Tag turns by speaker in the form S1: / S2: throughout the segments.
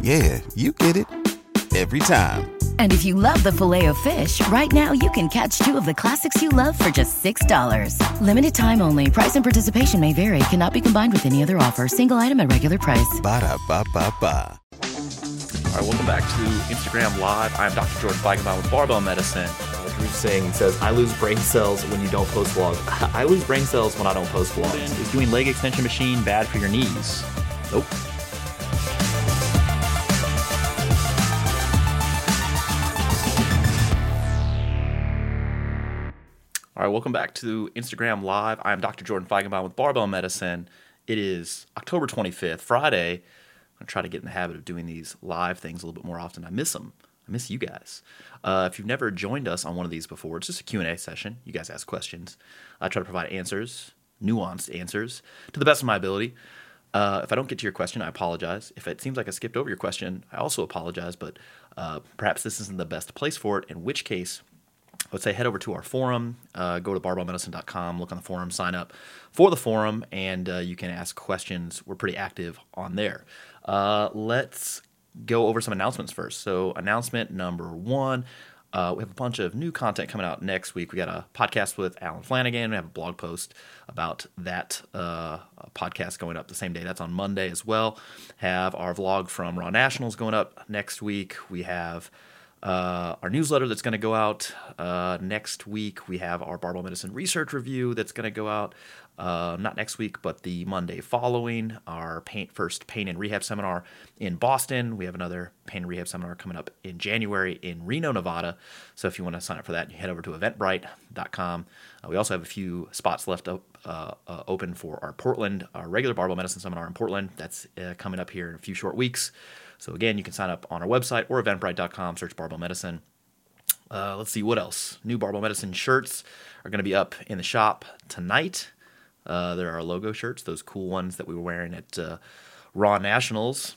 S1: yeah, you get it every time.
S2: And if you love the Filet-O-Fish, right now you can catch two of the classics you love for just $6. Limited time only. Price and participation may vary. Cannot be combined with any other offer. Single item at regular price.
S1: Ba da ba ba ba.
S3: All right, welcome back to Instagram Live. I'm Dr. Jordan Feigenbaum with Barbell Medicine.
S4: Drew Singh says, I lose brain cells when you don't post vlogs. I lose brain cells when I don't post vlogs.
S3: Is doing leg extension machine bad for your knees?
S4: Nope.
S3: Welcome back to Instagram Live. I'm Dr. Jordan Feigenbaum with Barbell Medicine. It is October 25th, Friday. I'm going to try to get in the habit of doing these live things a little bit more often. I miss them. I miss you guys. Uh, if you've never joined us on one of these before, it's just a Q&A session. You guys ask questions. I try to provide answers, nuanced answers, to the best of my ability. Uh, if I don't get to your question, I apologize. If it seems like I skipped over your question, I also apologize, but uh, perhaps this isn't the best place for it, in which case let's say head over to our forum, uh, go to barbellmedicine.com, look on the forum, sign up for the forum, and uh, you can ask questions. We're pretty active on there. Uh, let's go over some announcements first. So, announcement number one. Uh, we have a bunch of new content coming out next week. We got a podcast with Alan Flanagan. We have a blog post about that uh, podcast going up the same day. That's on Monday as well. Have our vlog from Raw Nationals going up next week. We have uh, our newsletter that's going to go out uh, next week. We have our barbell medicine research review that's going to go out uh, not next week, but the Monday following. Our pain, first pain and rehab seminar in Boston. We have another pain and rehab seminar coming up in January in Reno, Nevada. So if you want to sign up for that, you head over to eventbrite.com. Uh, we also have a few spots left up, uh, uh, open for our Portland, our regular barbell medicine seminar in Portland. That's coming up here in a few short weeks. So again, you can sign up on our website or eventbrite.com, search Barbell Medicine. Uh, let's see what else. New Barbell Medicine shirts are going to be up in the shop tonight. Uh, there are logo shirts, those cool ones that we were wearing at uh, Raw Nationals.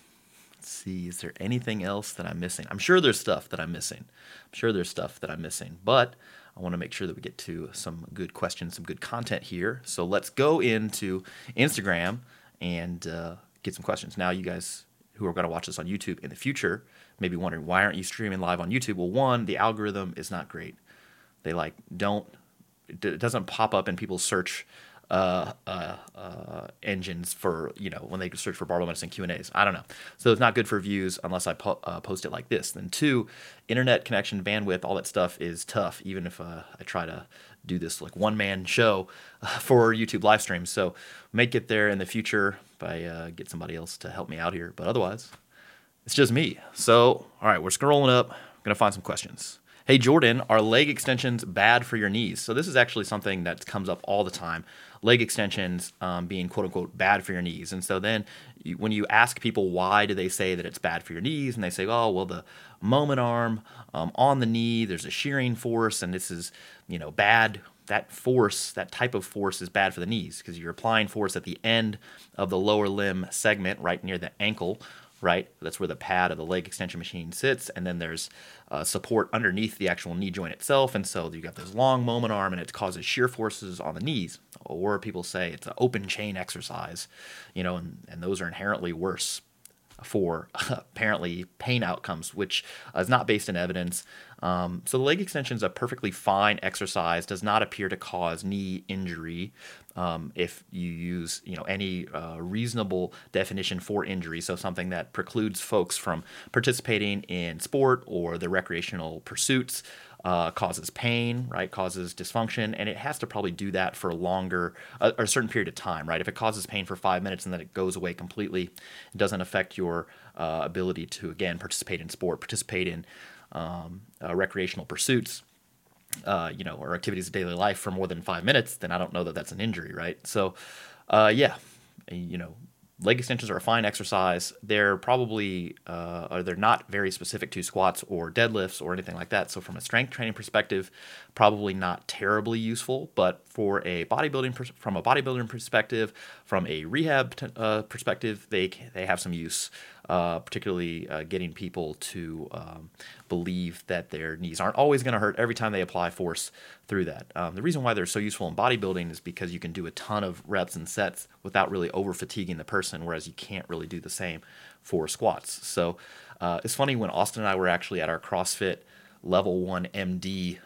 S3: Let's see, is there anything else that I'm missing? I'm sure there's stuff that I'm missing. I'm sure there's stuff that I'm missing, but I want to make sure that we get to some good questions, some good content here. So let's go into Instagram and uh, get some questions. Now, you guys who are going to watch this on YouTube in the future may be wondering why aren't you streaming live on YouTube? Well, one, the algorithm is not great. They like don't it doesn't pop up in people's search uh, uh, uh, engines for you know when they search for barbell medicine Q and A's. I don't know, so it's not good for views unless I po- uh, post it like this. Then two, internet connection, bandwidth, all that stuff is tough. Even if uh, I try to do this like one man show uh, for YouTube live streams, so make it there in the future by uh, get somebody else to help me out here. But otherwise, it's just me. So all right, we're scrolling up. I'm gonna find some questions. Hey Jordan, are leg extensions bad for your knees? So this is actually something that comes up all the time. Leg extensions um, being quote unquote bad for your knees, and so then when you ask people why do they say that it's bad for your knees, and they say, oh well, the moment arm um, on the knee, there's a shearing force, and this is you know bad that force, that type of force is bad for the knees because you're applying force at the end of the lower limb segment, right near the ankle, right? That's where the pad of the leg extension machine sits, and then there's uh, support underneath the actual knee joint itself, and so you've got this long moment arm, and it causes shear forces on the knees. Or people say it's an open chain exercise, you know, and, and those are inherently worse for apparently pain outcomes, which is not based in evidence. Um, so the leg extension is a perfectly fine exercise, does not appear to cause knee injury. Um, if you use you know any uh, reasonable definition for injury, so something that precludes folks from participating in sport or the recreational pursuits, uh, causes pain, right? Causes dysfunction, and it has to probably do that for a longer, a, a, certain period of time, right? If it causes pain for five minutes and then it goes away completely, it doesn't affect your uh, ability to again participate in sport, participate in um, uh, recreational pursuits. Uh, you know, or activities of daily life for more than five minutes, then I don't know that that's an injury, right? So, uh, yeah, you know, leg extensions are a fine exercise. They're probably uh, or they're not very specific to squats or deadlifts or anything like that. So from a strength training perspective, probably not terribly useful. But for a bodybuilding from a bodybuilding perspective, from a rehab t- uh, perspective, they they have some use uh, particularly uh, getting people to um, believe that their knees aren't always going to hurt every time they apply force through that. Um, the reason why they're so useful in bodybuilding is because you can do a ton of reps and sets without really over fatiguing the person, whereas you can't really do the same for squats. So uh, it's funny when Austin and I were actually at our CrossFit Level 1 MD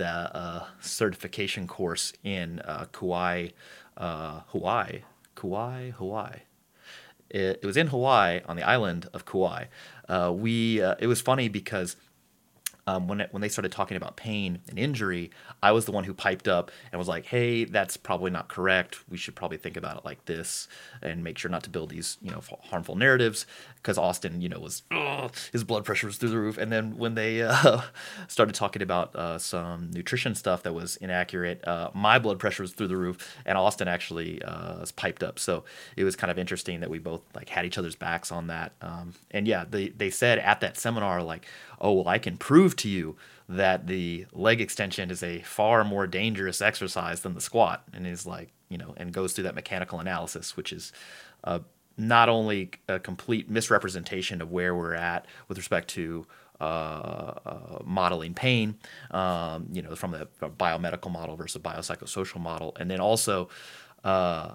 S3: the uh, certification course in uh, Kauai, uh, Hawaii, Kauai, Hawaii. It, it was in Hawaii on the island of Kauai. Uh, we uh, it was funny because um, when it, when they started talking about pain and injury, I was the one who piped up and was like, "Hey, that's probably not correct. We should probably think about it like this and make sure not to build these you know harmful narratives." Because Austin, you know, was his blood pressure was through the roof, and then when they uh, started talking about uh, some nutrition stuff that was inaccurate, uh, my blood pressure was through the roof, and Austin actually uh, was piped up. So it was kind of interesting that we both like had each other's backs on that. Um, and yeah, they they said at that seminar like oh, well, I can prove to you that the leg extension is a far more dangerous exercise than the squat. And is like, you know, and goes through that mechanical analysis, which is uh, not only a complete misrepresentation of where we're at with respect to uh, uh, modeling pain, um, you know, from the biomedical model versus biopsychosocial model, and then also uh,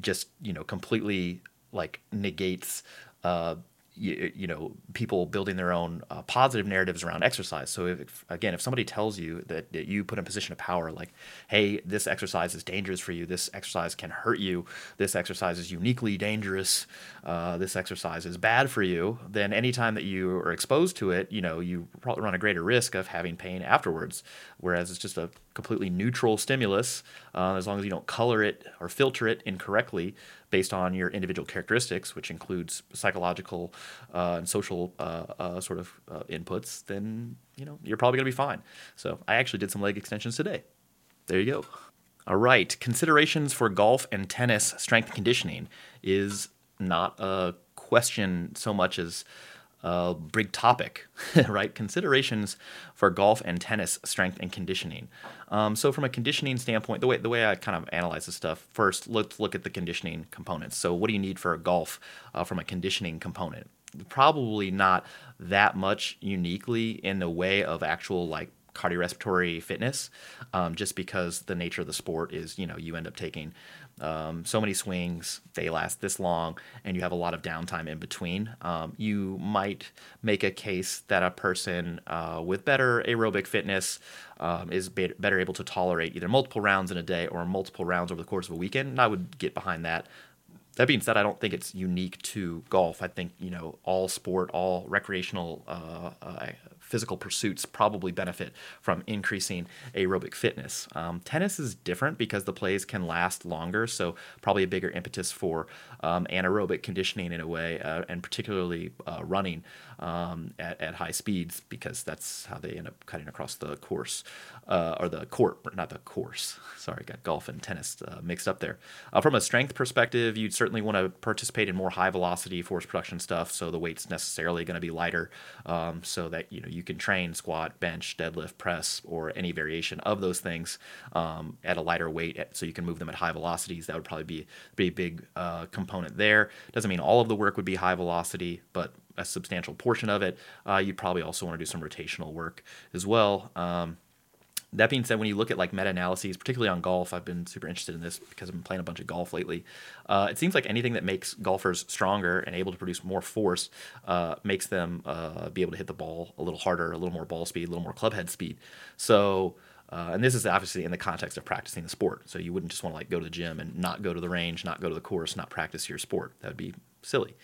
S3: just you know completely like negates uh, you, you, know people building their own uh, positive narratives around exercise. So if, again if somebody tells you that, that, you put in a position of power like hey this exercise is dangerous for you. This exercise can hurt you. This exercise is uniquely dangerous. Uh, this exercise is bad for you then anytime that you are exposed to it you know you probably run a greater risk of having pain afterwards. Whereas it's just a completely neutral stimulus uh, as long as you don't color it or filter it incorrectly based on your individual characteristics, which includes psychological uh, and social uh, uh, sort of uh, inputs, then you know you're probably going to be fine. So I actually did some leg extensions today. There you go. All right, considerations for golf and tennis strength conditioning is not a question so much as a big topic, right? Considerations for golf and tennis strength and conditioning. Um, so, from a conditioning standpoint, the way the way I kind of analyze this stuff, first let's look at the conditioning components. So, what do you need for a golf uh, from a conditioning component? Probably not that much uniquely in the way of actual like cardiorespiratory fitness, um, just because the nature of the sport is, you know, you end up taking um, so many swings, they last this long, and you have a lot of downtime in between. Um, you might make a case that a person uh, with better aerobic fitness um, is be- better able to tolerate either multiple rounds in a day or multiple rounds over the course of a weekend. And I would get behind that. That being said, I don't think it's unique to golf. I think you know all sport, all recreational uh, uh, physical pursuits probably benefit from increasing aerobic fitness. Um, tennis is different because the plays can last longer, so probably a bigger impetus for um, anaerobic conditioning in a way, uh, and particularly uh, running um, at, at, high speeds because that's how they end up cutting across the course uh, or the court, not the course. Sorry, got golf and tennis uh, mixed up there. Uh, from a strength perspective, you'd certainly want to participate in more high velocity force production stuff, so the weight's necessarily going to be lighter, um, so that you know you can train squat, bench, deadlift, press, or any variation of those things um, at a lighter weight, so you can move them at high velocities. That would probably be, be a big uh, component there. Doesn't mean all of the work would be high velocity, but a substantial portion of it. Uh, you'd probably also want to do some rotational work as well. Um, that being said, when you look at like meta analyses, particularly on golf, I've been super interested in this because I've been playing a bunch of golf lately. Uh, it seems like anything that makes golfers stronger and able to produce more force uh, makes them uh, be able to hit the ball a little harder, a little more ball speed, a little more club head speed. So, uh, and this is obviously in the context of practicing the sport. So you wouldn't just want to like go to the gym and not go to the range, not go to the course, not practice your sport. That would be silly.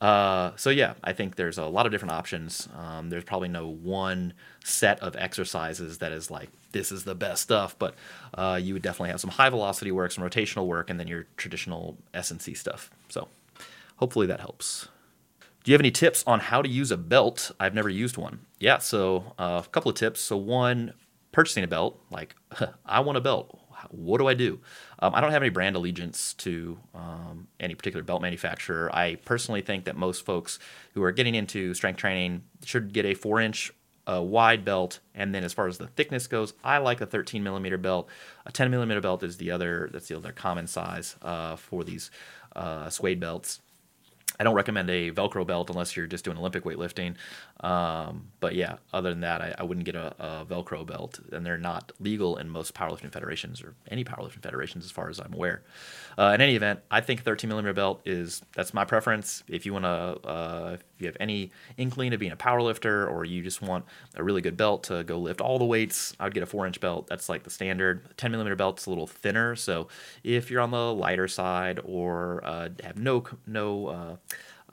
S3: Uh, so yeah, I think there's a lot of different options. Um, there's probably no one set of exercises that is like this is the best stuff, but uh, you would definitely have some high velocity work, some rotational work, and then your traditional S&C stuff. So hopefully that helps. Do you have any tips on how to use a belt? I've never used one. Yeah, so uh, a couple of tips. So one, purchasing a belt, like I want a belt. What do I do? Um, I don't have any brand allegiance to um, any particular belt manufacturer. I personally think that most folks who are getting into strength training should get a four inch uh, wide belt. And then as far as the thickness goes, I like a 13 millimeter belt. A 10 millimeter belt is the other, that's the other common size uh, for these uh, suede belts. I don't recommend a Velcro belt unless you're just doing Olympic weightlifting. Um, but yeah, other than that, I, I wouldn't get a, a, Velcro belt, and they're not legal in most powerlifting federations or any powerlifting federations, as far as I'm aware. Uh, in any event, I think 13 millimeter belt is that's my preference. If you want to, uh, if you have any inkling of being a powerlifter, or you just want a really good belt to go lift all the weights, I would get a four inch belt. That's like the standard. 10 millimeter belt's a little thinner, so if you're on the lighter side or uh, have no no uh,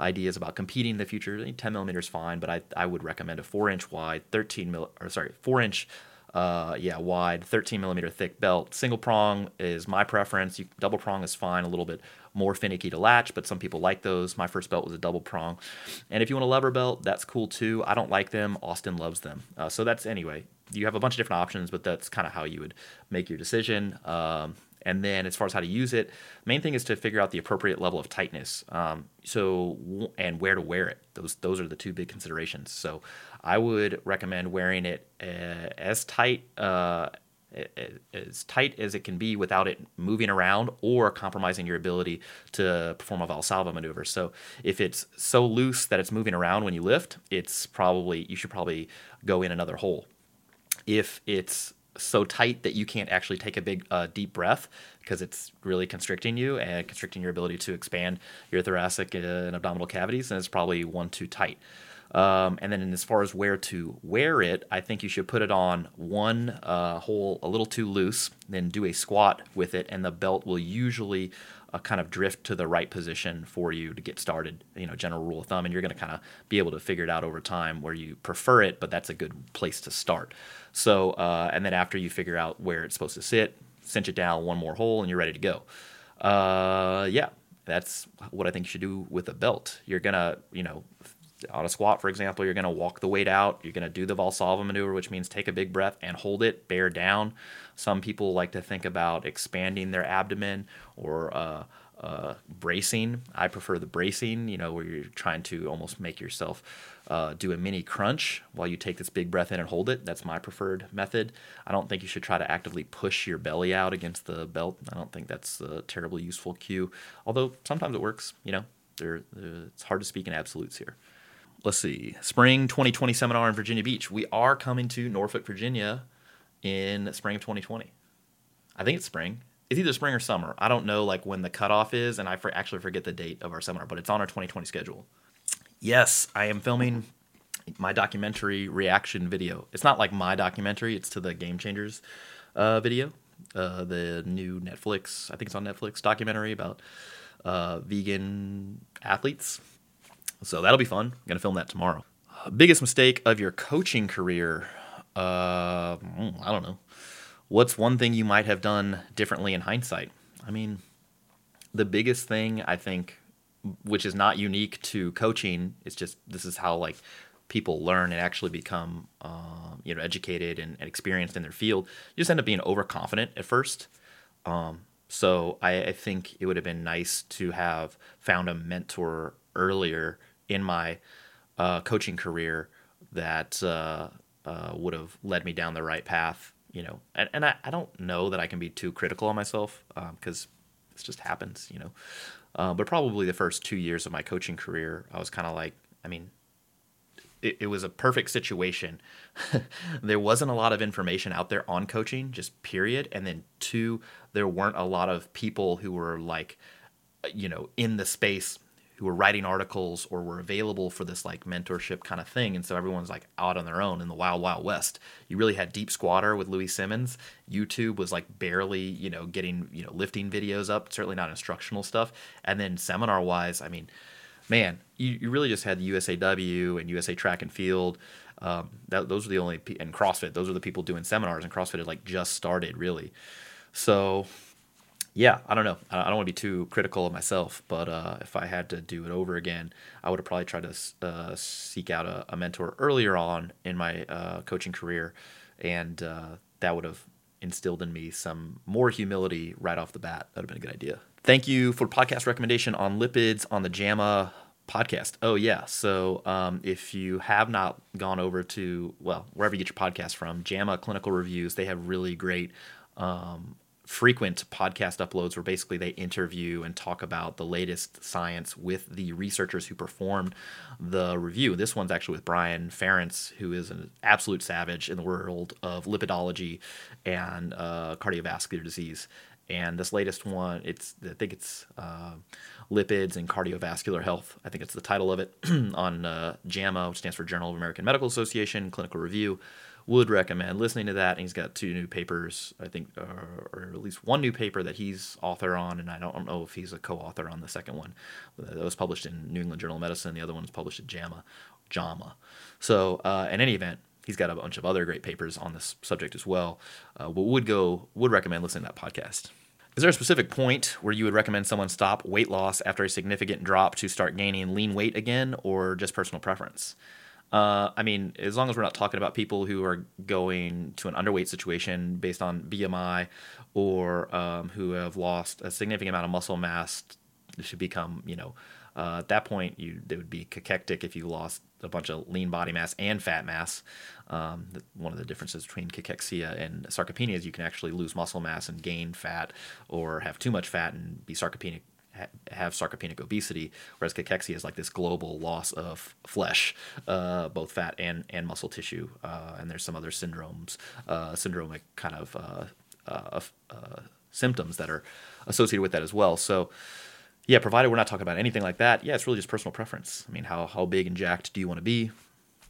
S3: ideas about competing in the future. 10 millimeters fine, but I, I would recommend a four inch wide, 13 mil or sorry, four inch, uh, yeah, wide, 13 millimeter thick belt. Single prong is my preference. You, double prong is fine, a little bit more finicky to latch, but some people like those. My first belt was a double prong, and if you want a lever belt, that's cool too. I don't like them. Austin loves them. Uh, so that's anyway. You have a bunch of different options, but that's kind of how you would make your decision. Um, and then as far as how to use it, main thing is to figure out the appropriate level of tightness. Um, so and where to wear it. Those those are the two big considerations. So I would recommend wearing it uh, as tight. Uh, as tight as it can be without it moving around or compromising your ability to perform a Valsalva maneuver. So if it's so loose that it's moving around when you lift, it's probably you should probably go in another hole. If it's so tight that you can't actually take a big uh, deep breath because it's really constricting you and constricting your ability to expand your thoracic and abdominal cavities and it's probably one too tight um, and then as far as where to wear it i think you should put it on one uh, hole a little too loose then do a squat with it and the belt will usually uh, kind of drift to the right position for you to get started you know general rule of thumb and you're going to kind of be able to figure it out over time where you prefer it but that's a good place to start so, uh, and then after you figure out where it's supposed to sit, cinch it down one more hole, and you're ready to go. Uh, yeah, that's what I think you should do with a belt. You're gonna, you know, on a squat, for example, you're gonna walk the weight out. You're gonna do the Valsalva maneuver, which means take a big breath and hold it, bear down. Some people like to think about expanding their abdomen or uh, uh, bracing. I prefer the bracing, you know, where you're trying to almost make yourself uh, do a mini crunch while you take this big breath in and hold it. That's my preferred method. I don't think you should try to actively push your belly out against the belt. I don't think that's a terribly useful cue, although sometimes it works, you know. There, it's hard to speak in absolutes here. Let's see. Spring 2020 seminar in Virginia Beach. We are coming to Norfolk, Virginia in spring of 2020. I think it's spring it's either spring or summer. I don't know like when the cutoff is, and I for, actually forget the date of our seminar, but it's on our 2020 schedule. Yes, I am filming my documentary reaction video. It's not like my documentary; it's to the Game Changers uh, video, uh, the new Netflix. I think it's on Netflix documentary about uh, vegan athletes. So that'll be fun. I'm gonna film that tomorrow. biggest mistake of your coaching career? Uh, I don't know what's one thing you might have done differently in hindsight? I mean, the biggest thing I think, which is not unique to coaching, it's just this is how like people learn and actually become uh, you know educated and, and, experienced in their field. You just end up being overconfident at first. Um, so I, I think it would have been nice to have found a mentor earlier in my uh, coaching career that uh, uh, would have led me down the right path you know, and, and I, I don't know that I can be too critical on myself because um, just happens, you know. Uh, but probably the first two years of my coaching career, I was kind of like, I mean, it, it was a perfect situation. there wasn't a lot of information out there on coaching, just period. And then two, there weren't a lot of people who were like, you know, in the space who were writing articles or were available for this like mentorship kind of thing. And so everyone's like out on their own in the wild, wild west. You really had Deep Squatter with Louie Simmons. YouTube was like barely, you know, getting, you know, lifting videos up, certainly not instructional stuff. And then seminar wise, I mean, man, you, you really just had the USAW and USA Track and Field. Um, that, those were the only, and CrossFit, those were the people doing seminars, and CrossFit had like just started really. So yeah, I don't know. I don't want to be too critical of myself, but uh, if I had to do it over again, I would have probably tried to uh, seek out a, a, mentor earlier on in my uh, coaching career, and uh, that would have instilled in me some more humility right off the bat. That would have been a good idea. Thank you for podcast recommendation on lipids on the JAMA podcast. Oh yeah, so um, if you have not gone over to well wherever you get your podcast from, JAMA Clinical Reviews, they have really great um, frequent podcast uploads where basically they interview and talk about the latest science with the researchers who performed the review. This one's actually with Brian Ference, who is an absolute savage in the world of lipidology and uh, cardiovascular disease. And this latest one, it's I think it's uh, lipids and cardiovascular health. I think it's the title of it on uh, JAMA, which stands for Journal of American Medical Association Clinical Review would recommend listening to that. And he's got two new papers, I think, uh, or at least one new paper that he's author on, and I don't know if he's a co-author on the second one. That was published in New England Journal of Medicine. The other one was published at JAMA, JAMA. So, uh, in any event, he's got a bunch of other great papers on this subject as well. Uh, would go would recommend listening to that podcast. Is there a specific point where you would recommend someone stop weight loss after a significant drop to start gaining lean weight again, or just personal preference? Uh, I mean, as long as we're not talking about people who are going to an underweight situation based on BMI or um, who have lost a significant amount of muscle mass should become, you know, uh, at that point, you it would be cachectic if you lost a bunch of lean body mass and fat mass. Um, one of the differences between cachexia and sarcopenia is you can actually lose muscle mass and gain fat, or have too much fat and be sarcopenic have sarcopenic obesity, whereas cachexia is like this global loss of flesh, uh, both fat and, and muscle tissue. Uh, and there's some other syndromes, uh, syndromic kind of uh, uh, symptoms that are associated with that as well. So, yeah, provided we're not talking about anything like that, yeah, it's really just personal preference. I mean, how, how big and jacked do you want to be?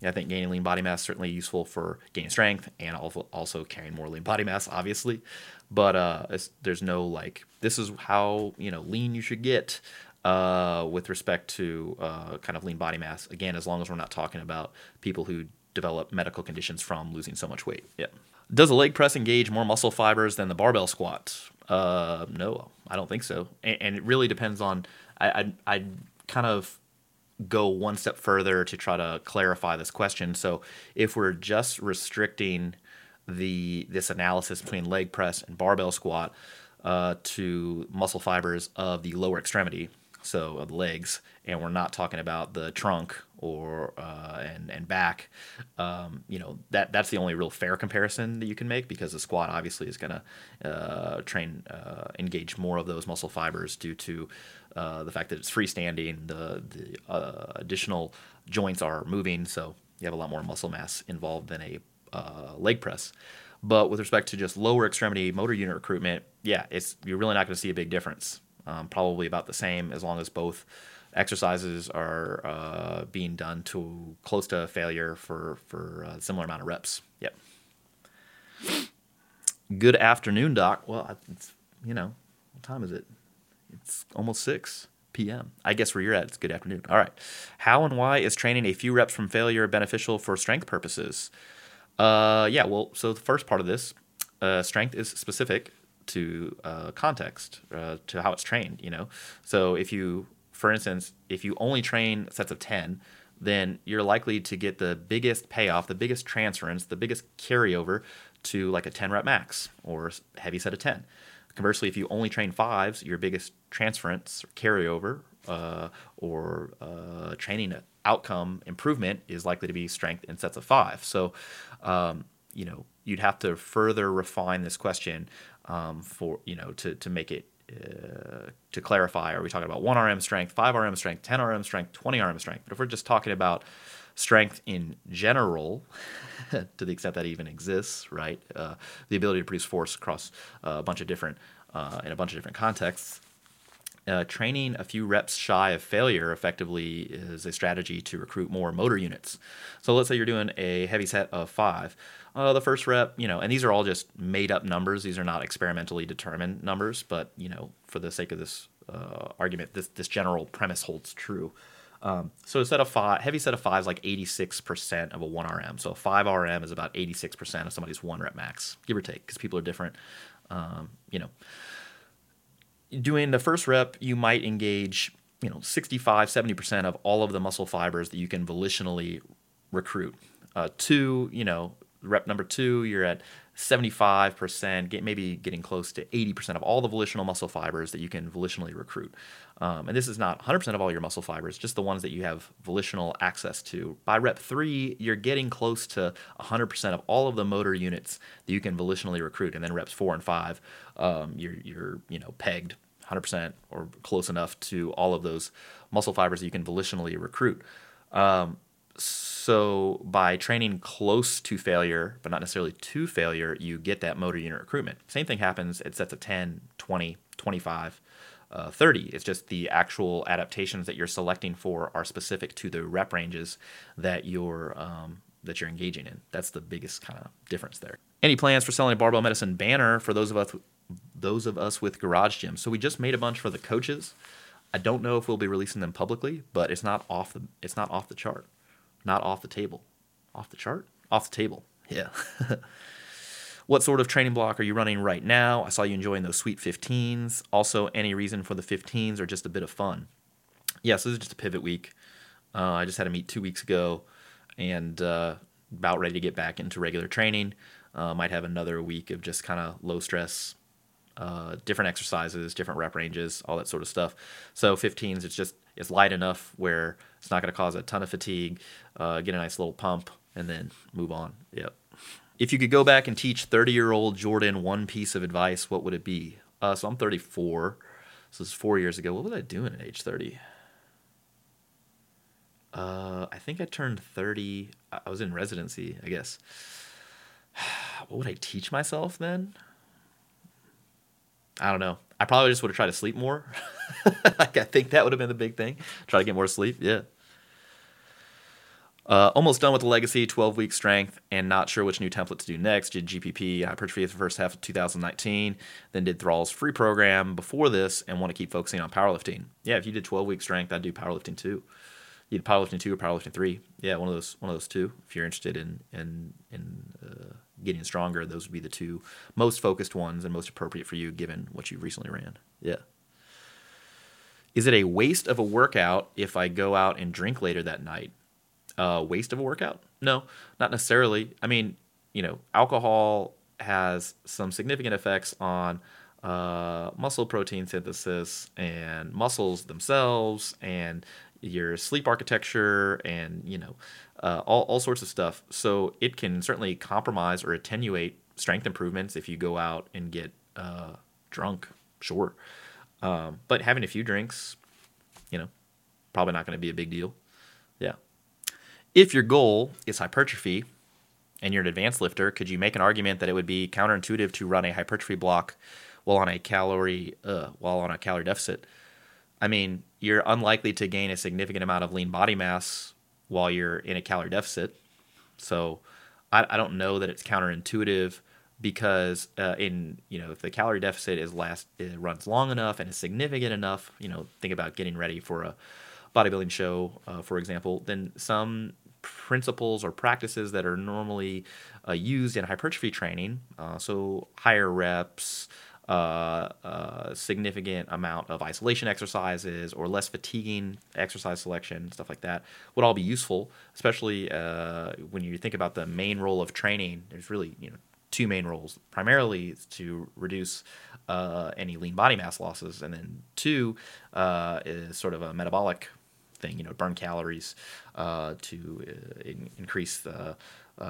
S3: I think gaining lean body mass is certainly useful for gaining strength and also also carrying more lean body mass, obviously. But uh, there's no like this is how you know lean you should get uh, with respect to uh, kind of lean body mass. Again, as long as we're not talking about people who develop medical conditions from losing so much weight. Yeah. Does a leg press engage more muscle fibers than the barbell squat? Uh, no, I don't think so. And, and it really depends on. I I, I kind of go one step further to try to clarify this question. So if we're just restricting the this analysis between leg press and barbell squat uh, to muscle fibers of the lower extremity, so of the legs, and we're not talking about the trunk or uh, and and back. Um, you know that that's the only real fair comparison that you can make because the squat obviously is going to uh, train uh, engage more of those muscle fibers due to uh, the fact that it's freestanding. The the uh, additional joints are moving, so you have a lot more muscle mass involved than a uh, leg press. But with respect to just lower extremity motor unit recruitment, yeah, it's you're really not going to see a big difference. Um, probably about the same as long as both exercises are uh, being done to close to failure for for a similar amount of reps. Yep. Good afternoon, doc. Well, you know, what time is it? It's almost six p.m. I guess where you're at, it's good afternoon. All right. How and why is training a few reps from failure beneficial for strength purposes? Uh, yeah. Well, so the first part of this, uh, strength is specific to uh, context, uh, to how it's trained. You know, so if you for instance, if you only train sets of 10, then you're likely to get the biggest payoff, the biggest transference, the biggest carryover to like a 10 rep max or heavy set of 10. Conversely, if you only train fives, your biggest transference or carryover uh, or uh, training outcome improvement is likely to be strength in sets of five. So, um, you know, you'd have to further refine this question um, for you know to to make it uh, to clarify, are we talking about 1 RM strength, 5 RM strength, 10 RM strength, 20 RM strength? But if we're just talking about strength in general, to the extent that even exists, right? Uh, the ability to produce force across uh, a bunch of different uh, in a bunch of different contexts. Uh, training a few reps shy of failure effectively is a strategy to recruit more motor units. So let's say you're doing a heavy set of five. Uh, the first rep, you know, and these are all just made up numbers. These are not experimentally determined numbers, but you know, for the sake of this uh, argument, this this general premise holds true. Um, so a set of five, heavy set of five is like 86% of a 1RM. So a 5 RM is about 86% of somebody's one rep max, give or take, because people are different. Um, you know, doing the first rep, you might engage, you know, 65, 70% of all of the muscle fibers that you can volitionally recruit. Uh, two, you know, rep number two, you're at 75%, get, maybe getting close to 80% of all the volitional muscle fibers that you can volitionally recruit. Um, and this is not 100% of all your muscle fibers, just the ones that you have volitional access to. By rep three, you're getting close to 100% of all of the motor units that you can volitionally recruit. And then reps four and five, um, you're, you're you know pegged 100% or close enough to all of those muscle fibers that you can volitionally recruit. Um, so by training close to failure, but not necessarily to failure, you get that motor unit recruitment. Same thing happens at sets of 10, 20, 25, uh, 30. It's just the actual adaptations that you're selecting for are specific to the rep ranges that you're um, that you're engaging in. That's the biggest kind of difference there. Any plans for selling a barbell medicine banner for those of us those of us with garage gyms? So we just made a bunch for the coaches. I don't know if we'll be releasing them publicly, but it's not off the it's not off the chart not off the table. Off the chart? Off the table. Yeah. what sort of training block are you running right now? I saw you enjoying those sweet 15s. Also, any reason for the 15s or just a bit of fun? Yeah, so this is just a pivot week. Uh, I just had a meet two weeks ago and uh, about ready to get back into regular training. Uh, might have another week of just kind of low stress, uh, different exercises, different rep ranges, all that sort of stuff. So 15s, it's just it's light enough where it's not going to cause a ton of fatigue. Uh, get a nice little pump and then move on. Yep. If you could go back and teach 30 year old Jordan one piece of advice, what would it be? Uh, so I'm 34. So is four years ago. What was I doing at age 30? Uh, I think I turned 30. I was in residency, I guess. What would I teach myself then? I don't know. I probably just would have tried to sleep more. like I think that would have been the big thing. Try to get more sleep. Yeah. Uh, almost done with the legacy, 12 week strength, and not sure which new template to do next. Did GPP hypertrophy the first half of 2019, then did Thrall's free program before this, and want to keep focusing on powerlifting. Yeah, if you did 12 week strength, I'd do powerlifting too. You did powerlifting two or powerlifting three. Yeah, one of those, one of those two. If you're interested in in in uh, getting stronger, those would be the two most focused ones and most appropriate for you given what you've recently ran. Yeah. Is it a waste of a workout if I go out and drink later that night? Uh, waste of a workout? No, not necessarily. I mean, you know, alcohol has some significant effects on uh, muscle protein synthesis and muscles themselves and your sleep architecture and you know uh, all, all sorts of stuff. So it can certainly compromise or attenuate strength improvements if you go out and get uh, drunk, sure. Um, but having a few drinks, you know, probably not going to be a big deal. Yeah. If your goal is hypertrophy and you're an advanced lifter, could you make an argument that it would be counterintuitive to run a hypertrophy block while on a calorie uh, while on a calorie deficit? I mean, you're unlikely to gain a significant amount of lean body mass while you're in a calorie deficit. So I, I don't know that it's counterintuitive because uh, in you know if the calorie deficit is last it runs long enough and is significant enough, you know think about getting ready for a bodybuilding show, uh, for example, then some principles or practices that are normally uh, used in hypertrophy training, uh, so higher reps, a significant amount of isolation exercises or less fatiguing exercise selection, stuff like that, would all be useful, especially uh, when you think about the main role of training. There's really you know two main roles. Primarily to reduce uh, any lean body mass losses, and then two uh, is sort of a metabolic thing. You know, burn calories uh, to uh, in- increase the,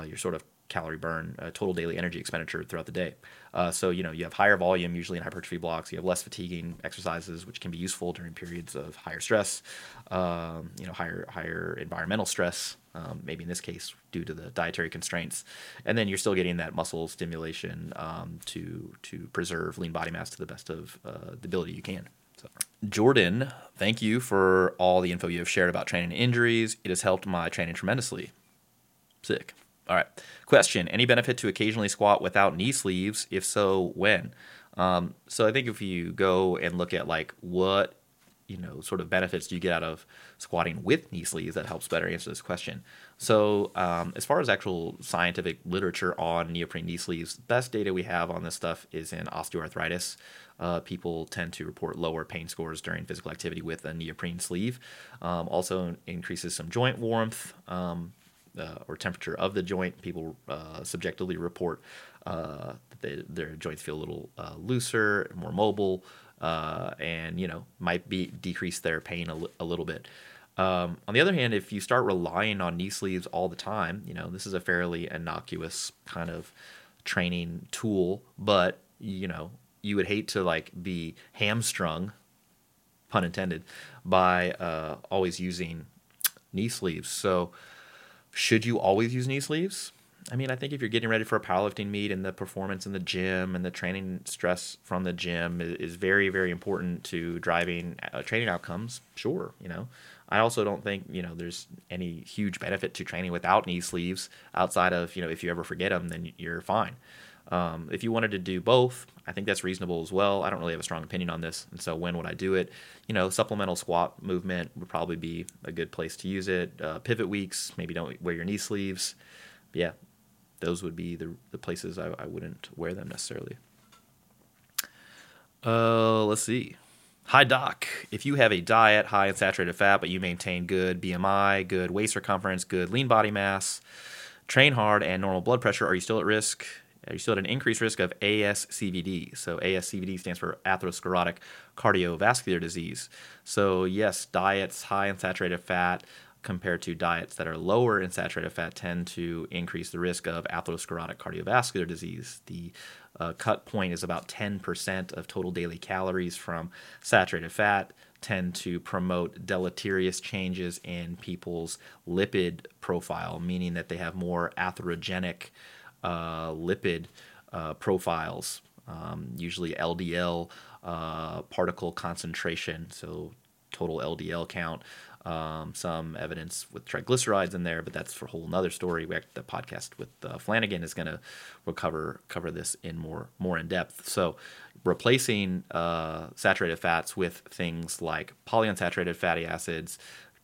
S3: your sort of calorie burn, uh, total daily energy expenditure throughout the day. Uh, so you know you have higher volume usually in hypertrophy blocks. You have less fatiguing exercises, which can be useful during periods of higher stress. Um, you know higher higher environmental stress, um, maybe in this case due to the dietary constraints, and then you're still getting that muscle stimulation um, to to preserve lean body mass to the best of uh, the ability you can. So. Jordan, thank you for all the info you have shared about training injuries. It has helped my training tremendously. Sick. All right. Question Any benefit to occasionally squat without knee sleeves? If so, when? Um, so I think if you go and look at like what you know sort of benefits do you get out of squatting with knee sleeves that helps better answer this question so um, as far as actual scientific literature on neoprene knee sleeves best data we have on this stuff is in osteoarthritis uh, people tend to report lower pain scores during physical activity with a neoprene sleeve um, also increases some joint warmth um, uh, or temperature of the joint. People uh, subjectively report uh, that their joints feel a little uh, looser, more mobile, uh, and you know might be decrease their pain a, little bit. Um, on the other hand, if you start relying on knee sleeves all the time, you know this is a fairly innocuous kind of training tool, but you know you would hate to like be hamstrung, pun intended, by uh, always using knee sleeves. So should you always use knee sleeves? I mean, I think if you're getting ready for a powerlifting meet and the performance in the gym and the training stress from the gym is very, very important to driving uh, training outcomes, sure, you know. I also don't think, you know, there's any huge benefit to training without knee sleeves outside of, you know, if you ever forget them, then you're fine. Um, if you wanted to do both, I think that's reasonable as well. I don't really have a strong opinion on this, and so when would I do it? You know, supplemental squat movement would probably be a good place to use it. Uh, pivot weeks, maybe don't wear your knee sleeves. Yeah, those would be the the places I, I wouldn't wear them necessarily. Uh, let's see. Hi doc, if you have a diet high in saturated fat, but you maintain good BMI, good waist circumference, good lean body mass, train hard, and normal blood pressure, are you still at risk? You still at an increased risk of ASCVD. So ASCVD stands for atherosclerotic cardiovascular disease. So yes, diets high in saturated fat compared to diets that are lower in saturated fat tend to increase the risk of atherosclerotic cardiovascular disease. The uh, cut point is about 10% of total daily calories from saturated fat tend to promote deleterious changes in people's lipid profile, meaning that they have more atherogenic uh, lipid uh, profiles, um, usually LDL uh, particle concentration, so total LDL count. Um, some evidence with triglycerides in there, but that's for a whole another story. We the podcast with uh, Flanagan is going to will cover cover this in more more in depth. So, replacing uh, saturated fats with things like polyunsaturated fatty acids,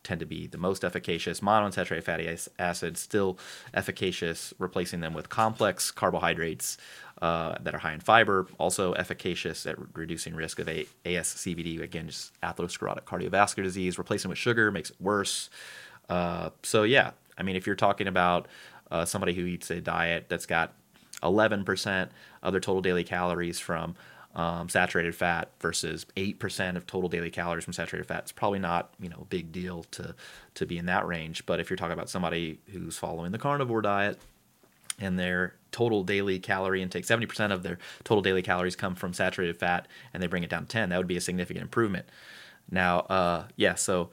S3: tend to be the most efficacious. Monounsaturated fatty acids still efficacious, replacing them with complex carbohydrates uh, that are high in fiber, also efficacious at reducing risk of a- ASCVD, again, just atherosclerotic cardiovascular disease. Replacing with sugar makes it worse. Uh, so, yeah, I mean, if you're talking about uh, somebody who eats a diet that's got 11% of their total daily calories from um, saturated fat versus 8% of total daily calories from saturated fat. It's probably not, you know, a big deal to, to be in that range. But if you're talking about somebody who's following the carnivore diet and their total daily calorie intake, 70% of their total daily calories come from saturated fat and they bring it down to 10, that would be a significant improvement. Now, uh, yeah, so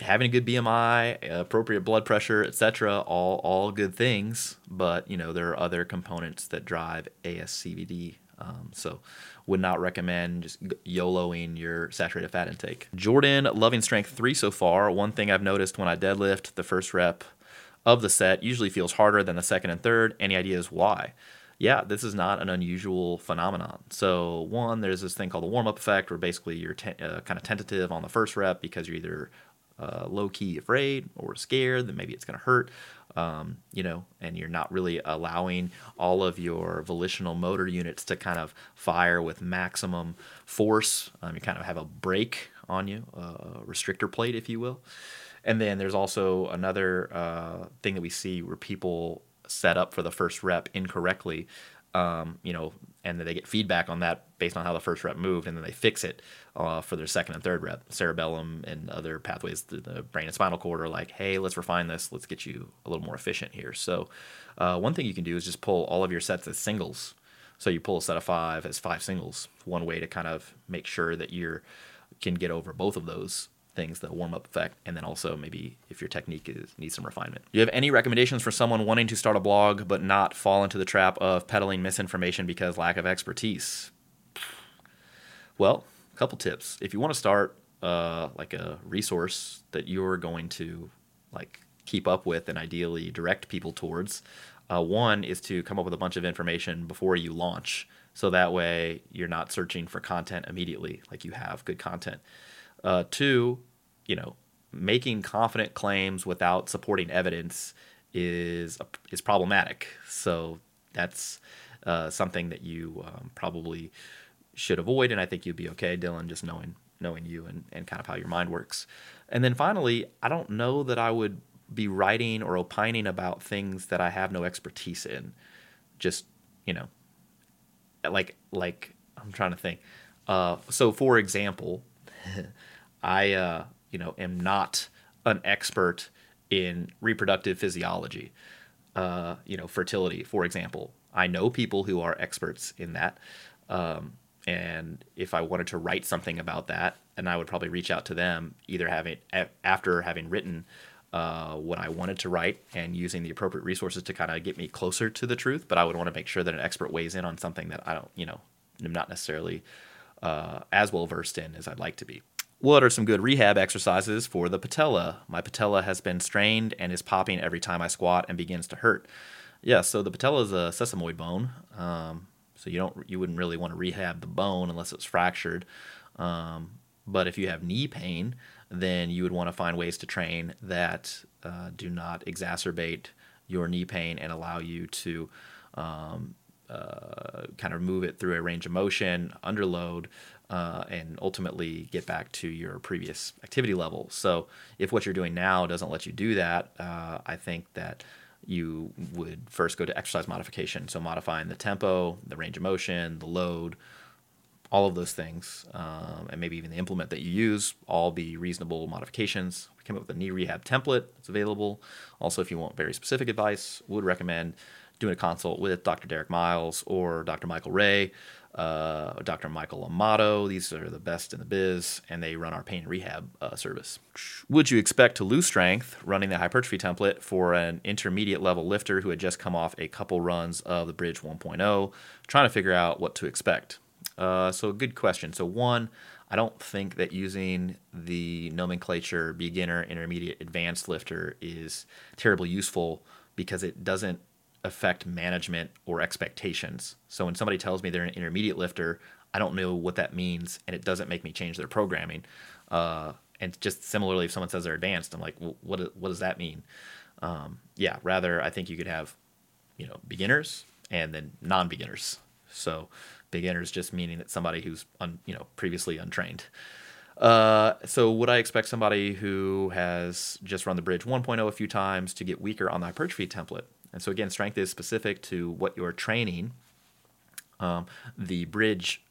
S3: having a good BMI, appropriate blood pressure, etc., all all good things, but you know there are other components that drive ASCVD. Um, so would not recommend just YOLOing your saturated fat intake. Jordan, loving strength three so far. One thing I've noticed when I deadlift, the first rep of the set usually feels harder than the second and third. Any ideas why? Yeah, this is not an unusual phenomenon. So, one, there's this thing called the warm up effect, where basically you're te- uh, kind of tentative on the first rep because you're either uh, low key afraid or scared that maybe it's going to hurt, um, you know, and you're not really allowing all of your volitional motor units to kind of fire with maximum force. Um, you kind of have a brake on you, a restrictor plate, if you will. And then there's also another uh, thing that we see where people set up for the first rep incorrectly. um, you know, and then they get feedback on that based on how the first rep moved, and then they fix it uh, for their second and third rep. Cerebellum and other pathways through the brain and spinal cord are like, hey, let's refine this. Let's get you a little more efficient here. So, uh, one thing you can do is just pull all of your sets as singles. So you pull a set of five as five singles. One way to kind of make sure that you can get over both of those things, the warm up effect, and then also maybe if your technique is, needs some refinement. Do you have any recommendations for someone wanting to start a blog but not fall into the trap of peddling misinformation because lack of expertise? Well, a couple tips. If you want to start uh, like a resource that you're going to like keep up with and ideally direct people towards, uh, one is to come up with a bunch of information before you launch. So that way you're not searching for content immediately, like you have good content. Uh, two, you know, making confident claims without supporting evidence is is problematic. So that's uh, something that you um, probably should avoid, and I think you'd be okay, Dylan, just knowing knowing you and, and kind of how your mind works. And then finally, I don't know that I would be writing or opining about things that I have no expertise in. Just you know, like like I'm trying to think. Uh, so for example. I, uh, you know, am not an expert in reproductive physiology, uh, you know, fertility, for example. I know people who are experts in that. Um, and if I wanted to write something about that, and I would probably reach out to them, either having after having written uh, what I wanted to write and using the appropriate resources to kind of get me closer to the truth. But I would want to make sure that an expert weighs in on something that I don't, you know, am not necessarily uh, as well versed in as I'd like to be. What are some good rehab exercises for the patella? My patella has been strained and is popping every time I squat and begins to hurt. Yeah, so the patella is a sesamoid bone. Um, so you don't you wouldn't really want to rehab the bone unless it's fractured. Um, but if you have knee pain, then you would want to find ways to train that uh, do not exacerbate your knee pain and allow you to um, uh, kind of move it through a range of motion under load uh, and ultimately get back to your previous activity level. So, if what you're doing now doesn't let you do that, uh, I think that you would first go to exercise modification. So, modifying the tempo, the range of motion, the load, all of those things, um, and maybe even the implement that you use, all be reasonable modifications. We came up with a knee rehab template that's available. Also, if you want very specific advice, would recommend doing a consult with Dr. Derek Miles or Dr. Michael Ray uh, Dr. Michael Amato. These are the best in the biz, and they run our pain rehab uh, service. Would you expect to lose strength running the hypertrophy template for an intermediate level lifter who had just come off a couple runs of the Bridge 1.0, trying to figure out what to expect? Uh, so, good question. So, one, I don't think that using the nomenclature beginner, intermediate, advanced lifter is terribly useful because it doesn't affect management or expectations. So when somebody tells me they're an intermediate lifter, I don't know what that means, and it doesn't make me change their programming. Uh, and just similarly, if someone says they're advanced, I'm like, well, what what does that mean? Um, yeah, rather, I think you could have, you know, beginners and then non-beginners. So beginners just meaning that somebody who's un, you know previously untrained. Uh, so would I expect somebody who has just run the bridge 1.0 a few times to get weaker on the hypertrophy template? And so again, strength is specific to what you're training. Um, the Bridge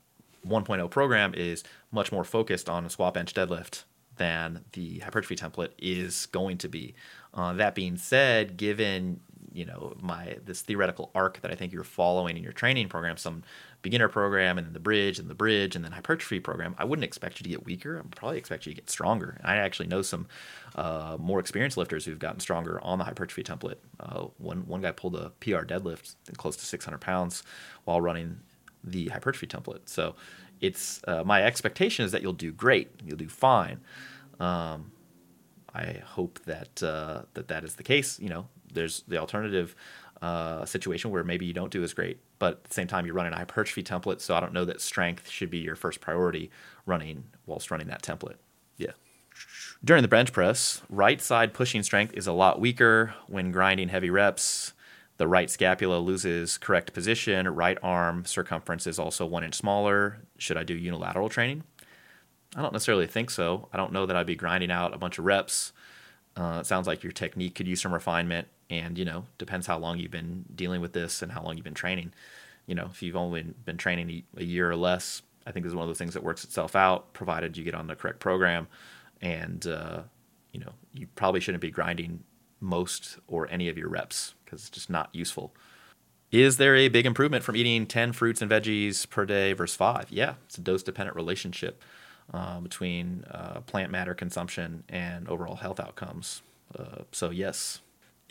S3: 1.0 program is much more focused on squat bench deadlift than the hypertrophy template is going to be. Uh, that being said, given you know my this theoretical arc that I think you're following in your training program, some beginner program and then the bridge and the bridge and then hypertrophy program, I wouldn't expect you to get weaker. I would probably expect you to get stronger. And I actually know some uh, more experienced lifters who've gotten stronger on the hypertrophy template. Uh, one one guy pulled a PR deadlift close to 600 pounds while running the hypertrophy template. So it's uh, my expectation is that you'll do great. You'll do fine. Um, I hope that uh, that that is the case. You know, there's the alternative uh, situation where maybe you don't do as great, but at the same time you're running a hypertrophy template. So I don't know that strength should be your first priority running whilst running that template. Yeah. During the bench press, right side pushing strength is a lot weaker when grinding heavy reps. The right scapula loses correct position. Right arm circumference is also one inch smaller. Should I do unilateral training? I don't necessarily think so. I don't know that I'd be grinding out a bunch of reps. Uh, it sounds like your technique could use some refinement, and you know, depends how long you've been dealing with this and how long you've been training. you know, if you've only been training a year or less, I think is one of those things that works itself out, provided you get on the correct program. And, uh, you know, you probably shouldn't be grinding most or any of your reps because it's just not useful. Is there a big improvement from eating 10 fruits and veggies per day versus five? Yeah, it's a dose dependent relationship uh, between uh, plant matter consumption and overall health outcomes. Uh, so, yes.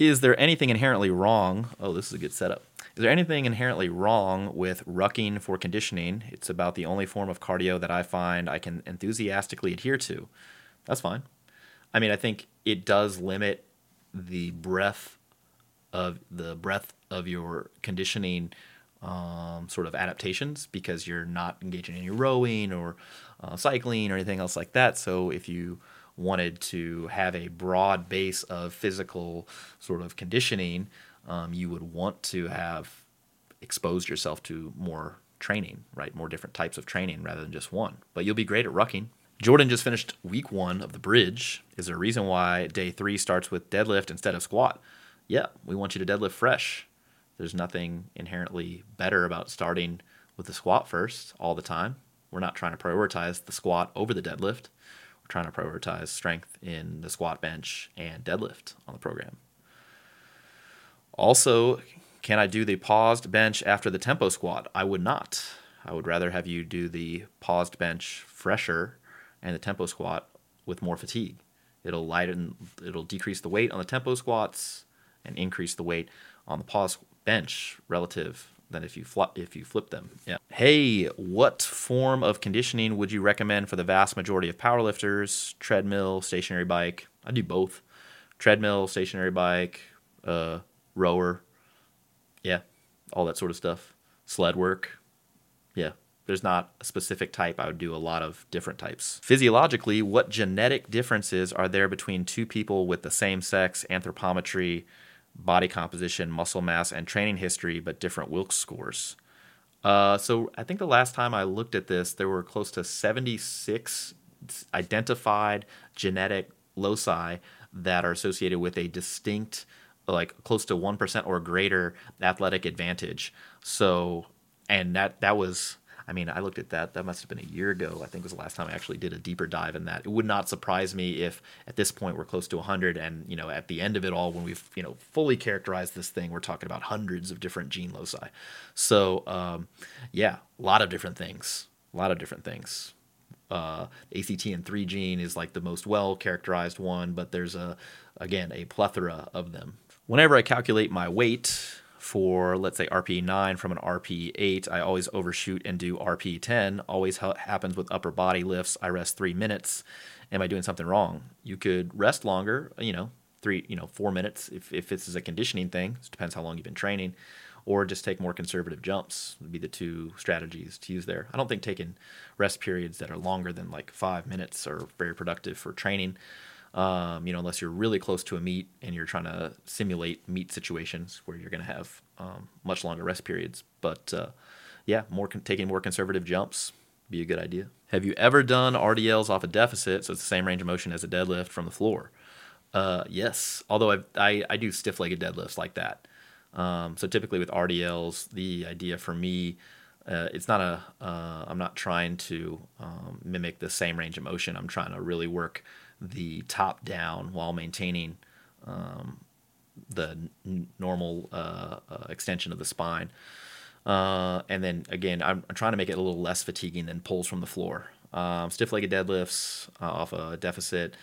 S3: Is there anything inherently wrong? Oh, this is a good setup. Is there anything inherently wrong with rucking for conditioning? It's about the only form of cardio that I find I can enthusiastically adhere to. That's fine. I mean, I think it does limit the breadth of the breadth of your conditioning um, sort of adaptations because you're not engaging in any rowing or uh, cycling or anything else like that. So if you wanted to have a broad base of physical sort of conditioning, um, you would want to have exposed yourself to more training, right? More different types of training rather than just one. But you'll be great at rucking. Jordan just finished week one of the bridge. Is there a reason why day three starts with deadlift instead of squat? Yeah, we want you to deadlift fresh. There's nothing inherently better about starting with the squat first all the time. We're not trying to prioritize the squat over the deadlift. Trying to prioritize strength in the squat, bench, and deadlift on the program. Also, can I do the paused bench after the tempo squat? I would not. I would rather have you do the paused bench fresher and the tempo squat with more fatigue. It'll lighten, it'll decrease the weight on the tempo squats and increase the weight on the pause bench relative than if you flip if you flip them. Yeah. Hey, what form of conditioning would you recommend for the vast majority of powerlifters? Treadmill, stationary bike. I do both. Treadmill, stationary bike, uh, rower. Yeah, all that sort of stuff. Sled work. Yeah, there's not a specific type. I would do a lot of different types. Physiologically, what genetic differences are there between two people with the same sex, anthropometry, body composition, muscle mass, and training history, but different Wilks scores? Uh, so I think the last time I looked at this, there were close to 76 identified genetic loci that are associated with a distinct, like close to 1% or greater athletic advantage. So, and that, that was I mean, I looked at that. That must have been a year ago. I think was the last time I actually did a deeper dive in that. It would not surprise me if at this point we're close to 100, and you know, at the end of it all, when we've you know fully characterized this thing, we're talking about hundreds of different gene loci. So, um, yeah, a lot of different things. A lot of different things. Uh, ACTN3 gene is like the most well characterized one, but there's a again a plethora of them. Whenever I calculate my weight, for let's say RPE 9 from an RPE 8. I always overshoot and do RPE 10. Always ha- happens with upper body lifts. I rest three minutes. Am I doing something wrong? You could rest longer, you know, three, you know, four minutes if, if this is a conditioning thing. It depends how long you've been training, or just take more conservative jumps would be the two strategies to use there. I don't think taking rest periods that are longer than like five minutes are very productive for training um, you know, unless you're really close to a meet and you're trying to simulate meet situations where you're going to have um, much longer rest periods. But uh, yeah, more con- taking more conservative jumps be a good idea. Have you ever done RDLs off a deficit, so it's the same range of motion as a deadlift from the floor? Uh, yes, although I, I, I do stiff-legged deadlifts like that. Um, so typically with RDLs, the idea for me, uh, it's not a. am uh, not trying to um, mimic the same range of motion. I'm trying to really work the top down while maintaining um, the n- normal uh, uh, extension of the spine. Uh, and then again, I'm, I'm, trying to make it a little less fatiguing than pulls from the floor. Um, stiff-legged deadlifts uh, off a deficit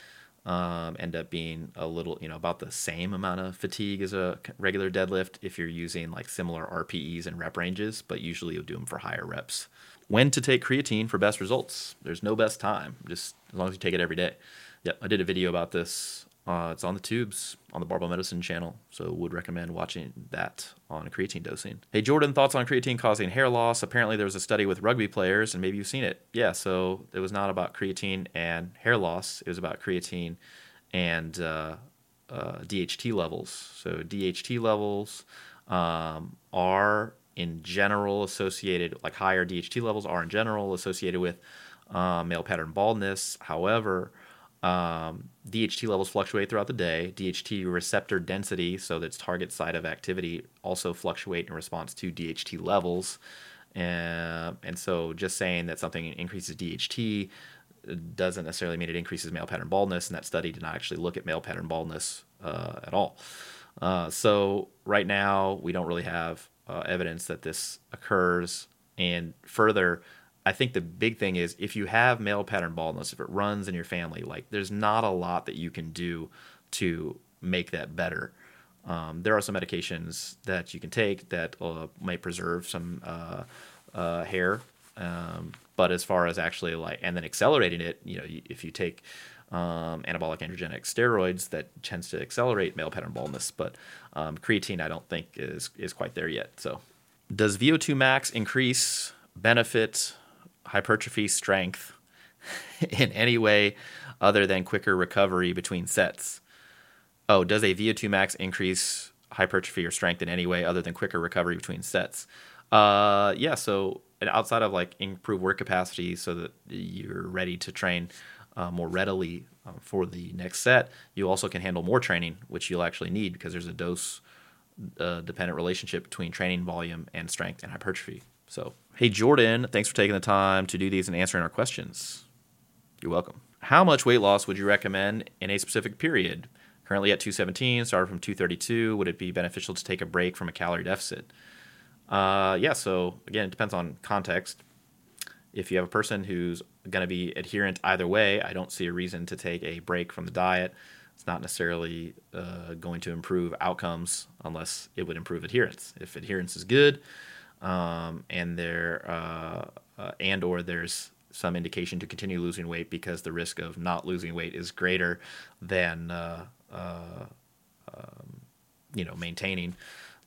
S3: um, end up being a little, you know, about the same amount of fatigue as a regular deadlift if you're using like similar RPEs and rep ranges, but usually you'll do them for higher reps. When to take creatine for best results? There's no best time, just as long as you take it every day. Yep, I did a video about this. Uh, it's on the tubes on the Barbell Medicine channel, so would recommend watching that on creatine dosing. Hey Jordan, thoughts on creatine causing hair loss? Apparently there was a study with rugby players, and maybe you've seen it. Yeah, so it was not about creatine and hair loss. It was about creatine and uh, uh, DHT levels. So DHT levels um, are in general associated, like higher DHT levels are in general associated with uh, male pattern baldness. However, Um, DHT levels fluctuate throughout the day. DHT receptor density, so that's target site of activity, also fluctuate in response to DHT levels. Uh, and so just saying that something increases DHT doesn't necessarily mean it increases male pattern baldness, and that study did not actually look at male pattern baldness uh, at all. Uh, so right now, we don't really have uh, evidence that this occurs. And further, I think the big thing is if you have male pattern baldness, if it runs in your family, like there's not a lot that you can do to make that better. Um, there are some medications that you can take that uh, might preserve some uh, uh, hair, um, but as far as actually like and then accelerating it, you know, if you take um, anabolic androgenic steroids, that tends to accelerate male pattern baldness. But um, creatine, I don't think is is quite there yet. So, does VO2 max increase benefit hypertrophy strength in any way other than quicker recovery between sets? Oh, does a VO2 max increase hypertrophy or strength in any way other than quicker recovery between sets? Uh, yeah. So outside of like improve work capacity so that you're ready to train uh, more readily uh, for the next set, you also can handle more training, which you'll actually need because there's a dose uh, dependent relationship between training volume and strength and hypertrophy. So, hey, Jordan, thanks for taking the time to do these and answering our questions. You're welcome. How much weight loss would you recommend in a specific period? Currently at 217, started from 232. Would it be beneficial to take a break from a calorie deficit? Uh, yeah, so again, it depends on context. If you have a person who's going to be adherent either way, I don't see a reason to take a break from the diet. It's not necessarily uh, going to improve outcomes unless it would improve adherence. If adherence is good, um, and there uh, uh, and or there's some indication to continue losing weight because the risk of not losing weight is greater than uh, uh, um, you know maintaining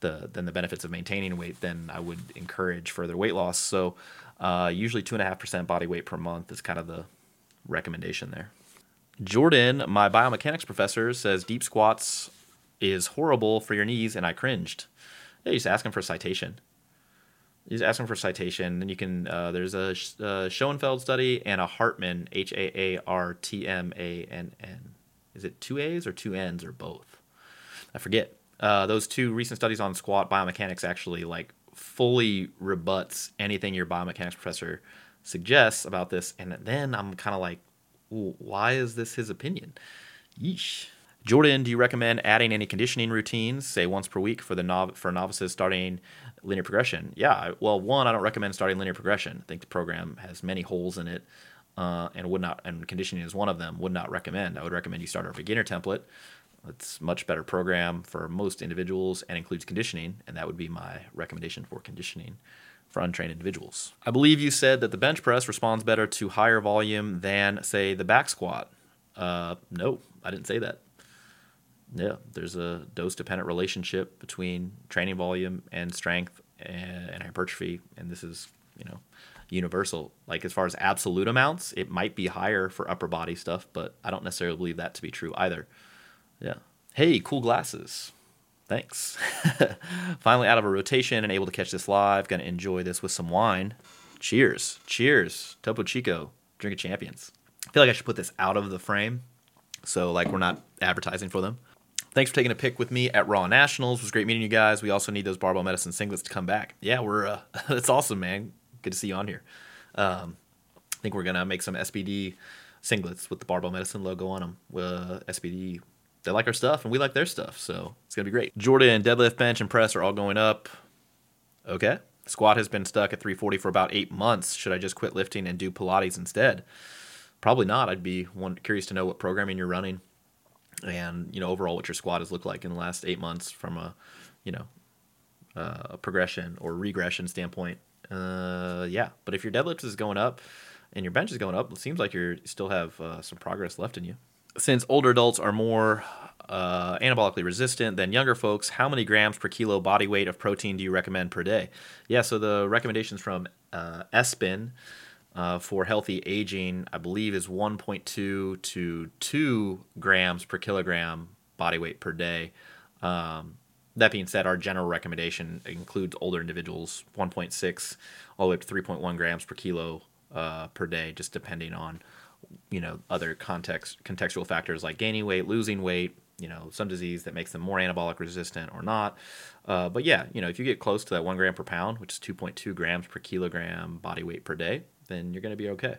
S3: the than the benefits of maintaining weight, then I would encourage further weight loss. So uh, usually two and a half percent body weight per month is kind of the recommendation there. Jordan, my biomechanics professor, says deep squats is horrible for your knees, and I cringed. Yeah, just asking for a citation. He's asking for citation, and you can. Uh, there's a, a Schoenfeld study and a Hartman H A A R T M A N N. Is it two A's or two N's or both? I forget. Uh, those two recent studies on squat biomechanics actually like fully rebuts anything your biomechanics professor suggests about this, and then I'm kind of like, why is this his opinion? Yeesh. Jordan, do you recommend adding any conditioning routines, say once per week, for the nov- for novices starting linear progression? Yeah, well, one, I don't recommend starting linear progression. I think the program has many holes in it, uh, and would not, and conditioning is one of them. Would not recommend. I would recommend you start our beginner template. It's much better program for most individuals and includes conditioning, and that would be my recommendation for conditioning for untrained individuals. I believe you said that the bench press responds better to higher volume than, say, the back squat. Uh, no, I didn't say that yeah, there's a dose dependent relationship between training volume and strength and, hypertrophy, and this is you know universal. Like as far as absolute amounts, it might be higher for upper body stuff, but I don't necessarily believe that to be true either. Yeah. Hey, cool glasses. Thanks. Finally, out of a rotation and able to catch this live. Gonna enjoy this with some wine. Cheers. Cheers. Topo Chico. Drink of champions. I feel like I should put this out of the frame. So like we're not advertising for them. Thanks for taking a pic with me at Raw Nationals. It was great meeting you guys. We also need those barbell medicine singlets to come back. Yeah, we're uh, that's awesome, man. Good to see you on here. Um, I think we're gonna make some SBD singlets with the barbell medicine logo on them. Uh, SBD, they like our stuff and we like their stuff, so it's gonna be great. Jordan, deadlift, bench, and press are all going up. Okay. Squat has been stuck at 340 for about eight months. Should I just quit lifting and do Pilates instead? Probably not. I'd be one, curious to know what programming you're running and you know overall what your squat has looked like in the last eight months from a you know uh, progression or regression standpoint. Uh, yeah, but if your deadlift is going up and your bench is going up, it seems like you still have uh, some progress left in you. Since older adults are more uh, anabolically resistant than younger folks, how many grams per kilo body weight of protein do you recommend per day? Yeah, so the recommendations from uh, ESPEN uh, for healthy aging, I believe, is 1.2 to 2 grams per kilogram body weight per day. Um, that being said, our general recommendation includes older individuals, 1.6 all the way up to 3.1 grams per kilo uh, per day, just depending on you know other context contextual factors like gaining weight, losing weight, you know some disease that makes them more anabolic resistant or not. Uh, but yeah, you know if you get close to that one gram per pound, which is 2.2 grams per kilogram body weight per day, then you're going to be okay.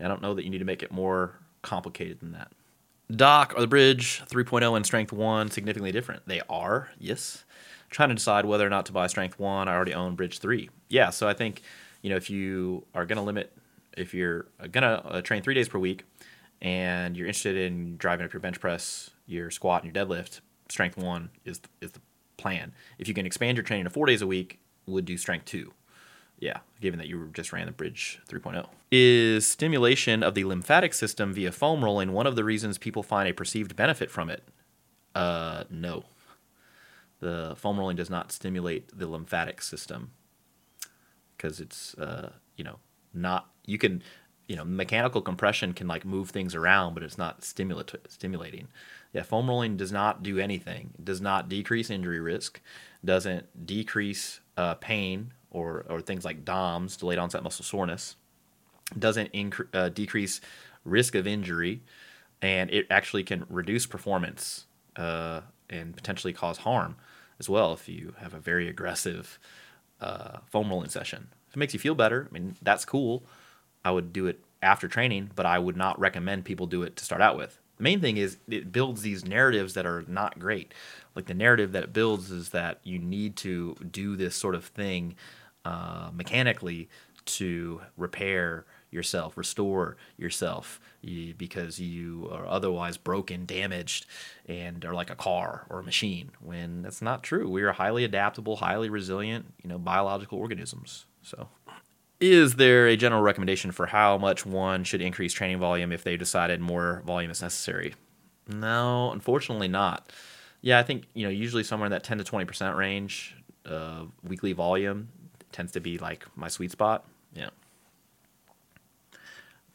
S3: I don't know that you need to make it more complicated than that. Doc or the Bridge 3.0 and Strength 1 significantly different. They are, yes. trying to decide whether or not to buy Strength 1. I already own Bridge 3. Yeah, so I think, you know, if you are going to limit, if you're going to uh, train three days per week and you're interested in driving up your bench press, your squat, and your deadlift, Strength 1 is, is the plan. If you can expand your training to four days a week, would do Strength 2. Yeah, given that you just ran the Bridge 3.0. Is stimulation of the lymphatic system via foam rolling one of the reasons people find a perceived benefit from it? Uh, no. The foam rolling does not stimulate the lymphatic system because it's, uh, you know, not, you can, you know, mechanical compression can like move things around, but it's not stimulating. Yeah, foam rolling does not do anything. It does not decrease injury risk, doesn't decrease uh, pain or, or things like DOMS, delayed onset muscle soreness, doesn't incre- uh, decrease risk of injury, and it actually can reduce performance uh, and potentially cause harm as well if you have a very aggressive uh, foam rolling session. If it makes you feel better, I mean, that's cool. I would do it after training, but I would not recommend people do it to start out with. The main thing is it builds these narratives that are not great. Like the narrative that it builds is that you need to do this sort of thing uh, mechanically to repair yourself, restore yourself, because you are otherwise broken, damaged, and are like a car or a machine. When that's not true. We are highly adaptable, highly resilient, you know, biological organisms. So, is there a general recommendation for how much one should increase training volume if they decided more volume is necessary? No, unfortunately not. Yeah, I think you know usually somewhere in that 10 to 20 percent range of weekly volume tends to be like my sweet spot. Yeah.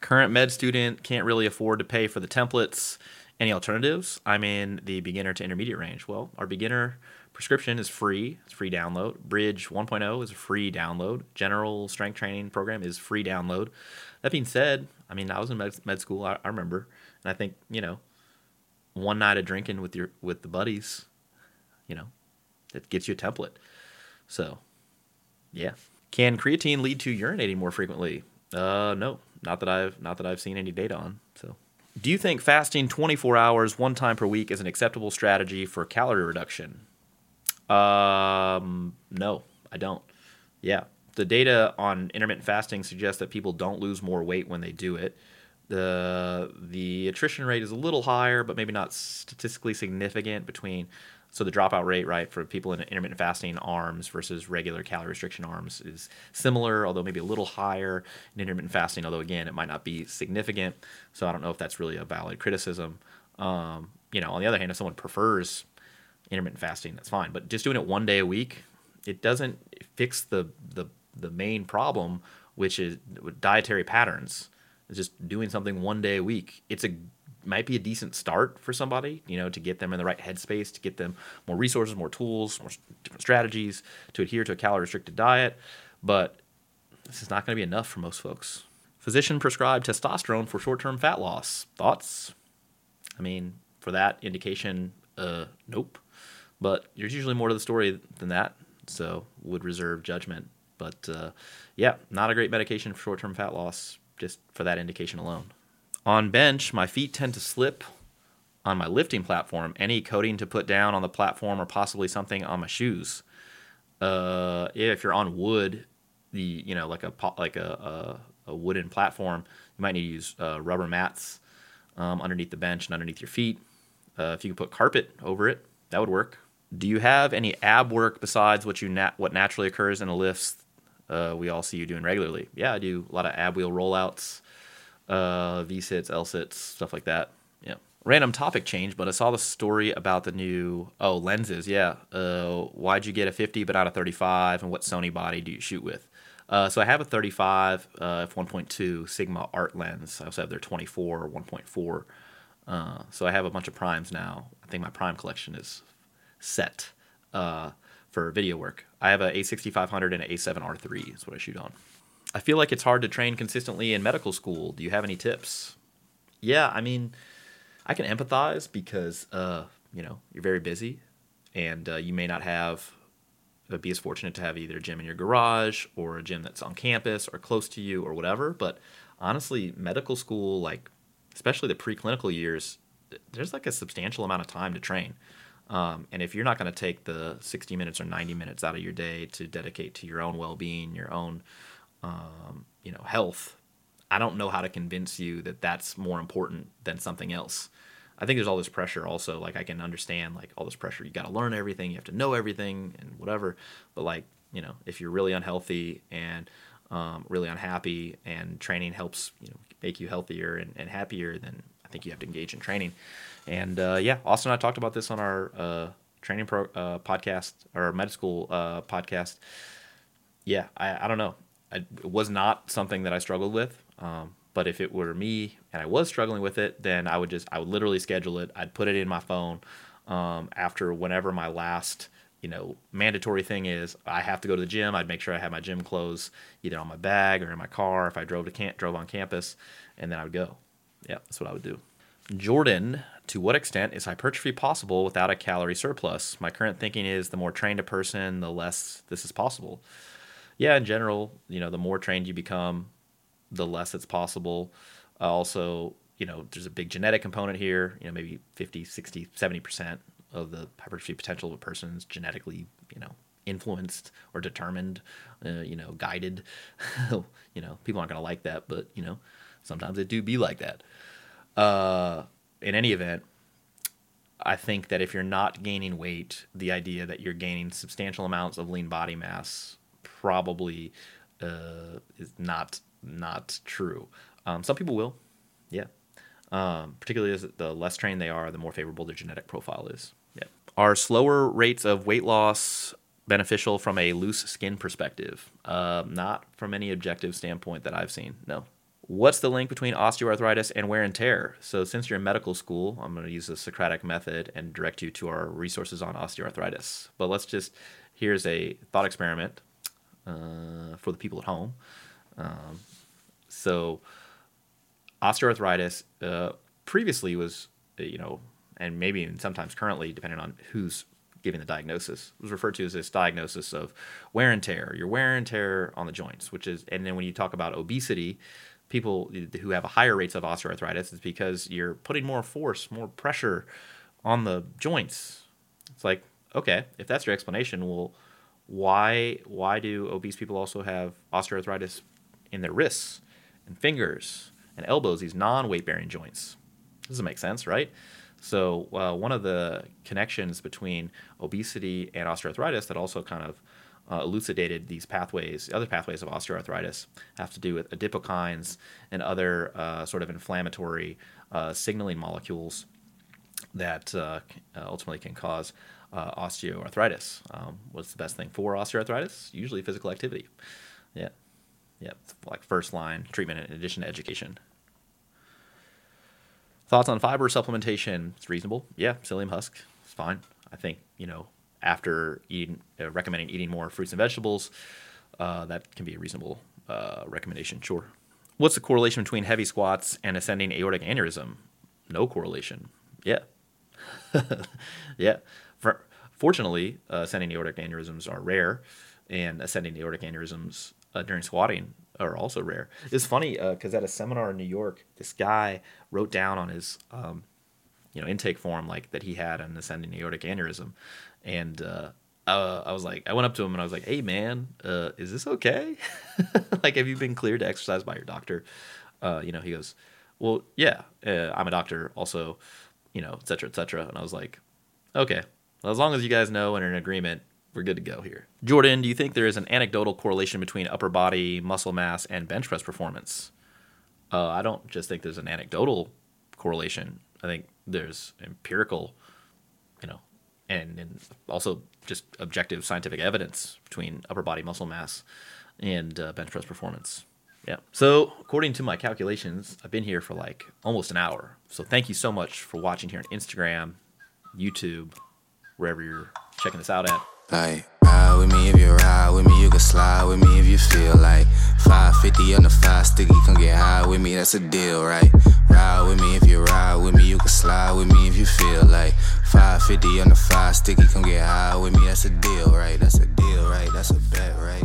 S3: Current med student can't really afford to pay for the templates. Any alternatives? I'm in the beginner to intermediate range. Well, our beginner prescription is free. It's free download. Bridge 1.0 is a free download. General strength training program is free download. That being said, I mean, I was in med, med school. I, I remember, and I think you know, one night of drinking with your with the buddies, you know, it gets you a template. So yeah. Can creatine lead to urinating more frequently? Uh, no, not that I've not that I've seen any data on. So, do you think fasting 24 hours one time per week is an acceptable strategy for calorie reduction? Um, no, I don't. Yeah, the data on intermittent fasting suggests that people don't lose more weight when they do it. The the attrition rate is a little higher, but maybe not statistically significant between so the dropout rate, right, for people in intermittent fasting arms versus regular calorie restriction arms is similar, although maybe a little higher in intermittent fasting. Although again, it might not be significant. So I don't know if that's really a valid criticism. Um, you know, on the other hand, if someone prefers intermittent fasting, that's fine. But just doing it one day a week, it doesn't fix the the the main problem, which is dietary patterns. It's just doing something one day a week. It's a might be a decent start for somebody, you know, to get them in the right headspace, to get them more resources, more tools, more different strategies to adhere to a calorie restricted diet. But this is not going to be enough for most folks. Physician prescribed testosterone for short term fat loss. Thoughts? I mean, for that indication, uh, nope. But there's usually more to the story than that, so would reserve judgment. But uh, yeah, not a great medication for short term fat loss, just for that indication alone. On bench, my feet tend to slip on my lifting platform. Any coating to put down on the platform or possibly something on my shoes. Uh, if you're on wood, the you know like a like a, a, a wooden platform, you might need to use uh, rubber mats um, underneath the bench and underneath your feet. Uh, if you can put carpet over it, that would work. Do you have any ab work besides what you nat- what naturally occurs in the lifts uh, we all see you doing regularly? Yeah, I do a lot of ab wheel rollouts uh, V sits, L sits, stuff like that. Yeah. Random topic change, but I saw the story about the new oh lenses. Yeah. Uh, why'd you get a 50 but not a 35? And what Sony body do you shoot with? Uh, so I have a 35 uh, f1.2 Sigma art lens. I also have their 24 1.4. Uh, so I have a bunch of primes now. I think my prime collection is set uh, for video work. I have a A6500 and an A7R3 is what I shoot on. I feel like it's hard to train consistently in medical school. Do you have any tips? Yeah, I mean, I can empathize because uh, you know you're very busy, and uh, you may not have uh, be as fortunate to have either a gym in your garage or a gym that's on campus or close to you or whatever. But honestly, medical school, like especially the preclinical years, there's like a substantial amount of time to train. Um, and if you're not going to take the 60 minutes or 90 minutes out of your day to dedicate to your own well-being, your own, um, you know, health, I don't know how to convince you that that's more important than something else. I think there's all this pressure also. Like I can understand like all this pressure. You got to learn everything. You have to know everything and whatever. But like you know, if you're really unhealthy and um, really unhappy, and training helps you know make you healthier and, and happier, then I think you have to engage in training. And uh, yeah, Austin and I talked about this on our uh, training pro uh, podcast or med school uh, podcast. Yeah, I, I don't know. I, it was not something that I struggled with. Um, but if it were me and I was struggling with it, then I would just I would literally schedule it. I'd put it in my phone um, after whenever my last you know mandatory thing is I have to go to the gym. I'd make sure I had my gym clothes either on my bag or in my car if I drove to camp, drove on campus, and then I would go. Yeah, that's what I would do. Jordan, to what extent is hypertrophy possible without a calorie surplus? My current thinking is the more trained a person, the less this is possible. Yeah, in general, you know, the more trained you become, the less it's possible. Uh, also, you know, there's a big genetic component here, you know, maybe 50, 60, 70% of the hypertrophy potential of a person is genetically, you know, influenced or determined, uh, you know, guided. you know, people aren't going to like that, but, you know, sometimes it do be like that. Uh, in any event, I think that if you're not gaining weight, the idea that you're gaining substantial amounts of lean body mass probably uh, is not not true. Um, some people will, yeah. Um, particularly as the less trained they are, the more favorable their genetic profile is. Yeah. Are slower rates of weight loss beneficial from a loose skin perspective? Uh, not from any objective standpoint that I've seen. No. What's the link between osteoarthritis and wear and tear? So, since you're in medical school, I'm going to use the Socratic method and direct you to our resources on osteoarthritis. But let's just here's a thought experiment uh, for the people at home. Um, so osteoarthritis uh, previously was, uh, you know, and maybe even sometimes currently, depending on who's giving the diagnosis, was referred to as this diagnosis of wear and tear, your wear and tear on the joints, which is, and then when you talk about obesity, people who have a higher rates of osteoarthritis is because you're putting more force, more pressure on the joints. It's like, okay, if that's your explanation, well, why why do obese people also have osteoarthritis in their wrists and fingers and elbows, these non weight bearing joints. Doesn't make sense, right? So, uh, one of the connections between obesity and osteoarthritis that also kind of uh, elucidated these pathways, other pathways of osteoarthritis, have to do with adipokines and other uh, sort of inflammatory uh, signaling molecules that uh, ultimately can cause uh, osteoarthritis. Um, what's the best thing for osteoarthritis? Usually physical activity. Yeah. Yeah, like first line treatment in addition to education. Thoughts on fiber supplementation? It's reasonable. Yeah, psyllium husk. It's fine. I think you know after eating, uh, recommending eating more fruits and vegetables, uh, that can be a reasonable uh, recommendation. Sure. What's the correlation between heavy squats and ascending aortic aneurysm? No correlation. Yeah. yeah. For, fortunately, uh, ascending aortic aneurysms are rare, and ascending aortic aneurysms uh, during squatting are also rare. It's funny because uh, at a seminar in New York, this guy wrote down on his um, you know intake form like that he had an ascending aortic aneurysm, and uh, uh, I was like, I went up to him and I was like, "Hey man, uh, is this okay? like, have you been cleared to exercise by your doctor?" Uh, you know, he goes, "Well, yeah, uh, I'm a doctor, also, you know, et cetera, et cetera." And I was like, "Okay, well, as long as you guys know and are in agreement, we're good to go here. Jordan, do you think there is an anecdotal correlation between upper body muscle mass and bench press performance? Uh, I don't just think there's an anecdotal correlation. I think there's empirical, you know, and, and also just objective scientific evidence between upper body muscle mass and uh, bench press performance. Yeah. So, according to my calculations, I've been here for like almost an hour. So, thank you so much for watching here on Instagram, YouTube, wherever you're checking this out at.
S5: Like, ride with me if you ride with me, you can slide with me if you feel like 550 on the five sticky, come get high with me, that's a deal, right? Ride with me if you ride with me, you can slide with me if you feel like 550 on the five sticky, come get high with me, that's a deal, right? That's a deal, right? That's a bet, right?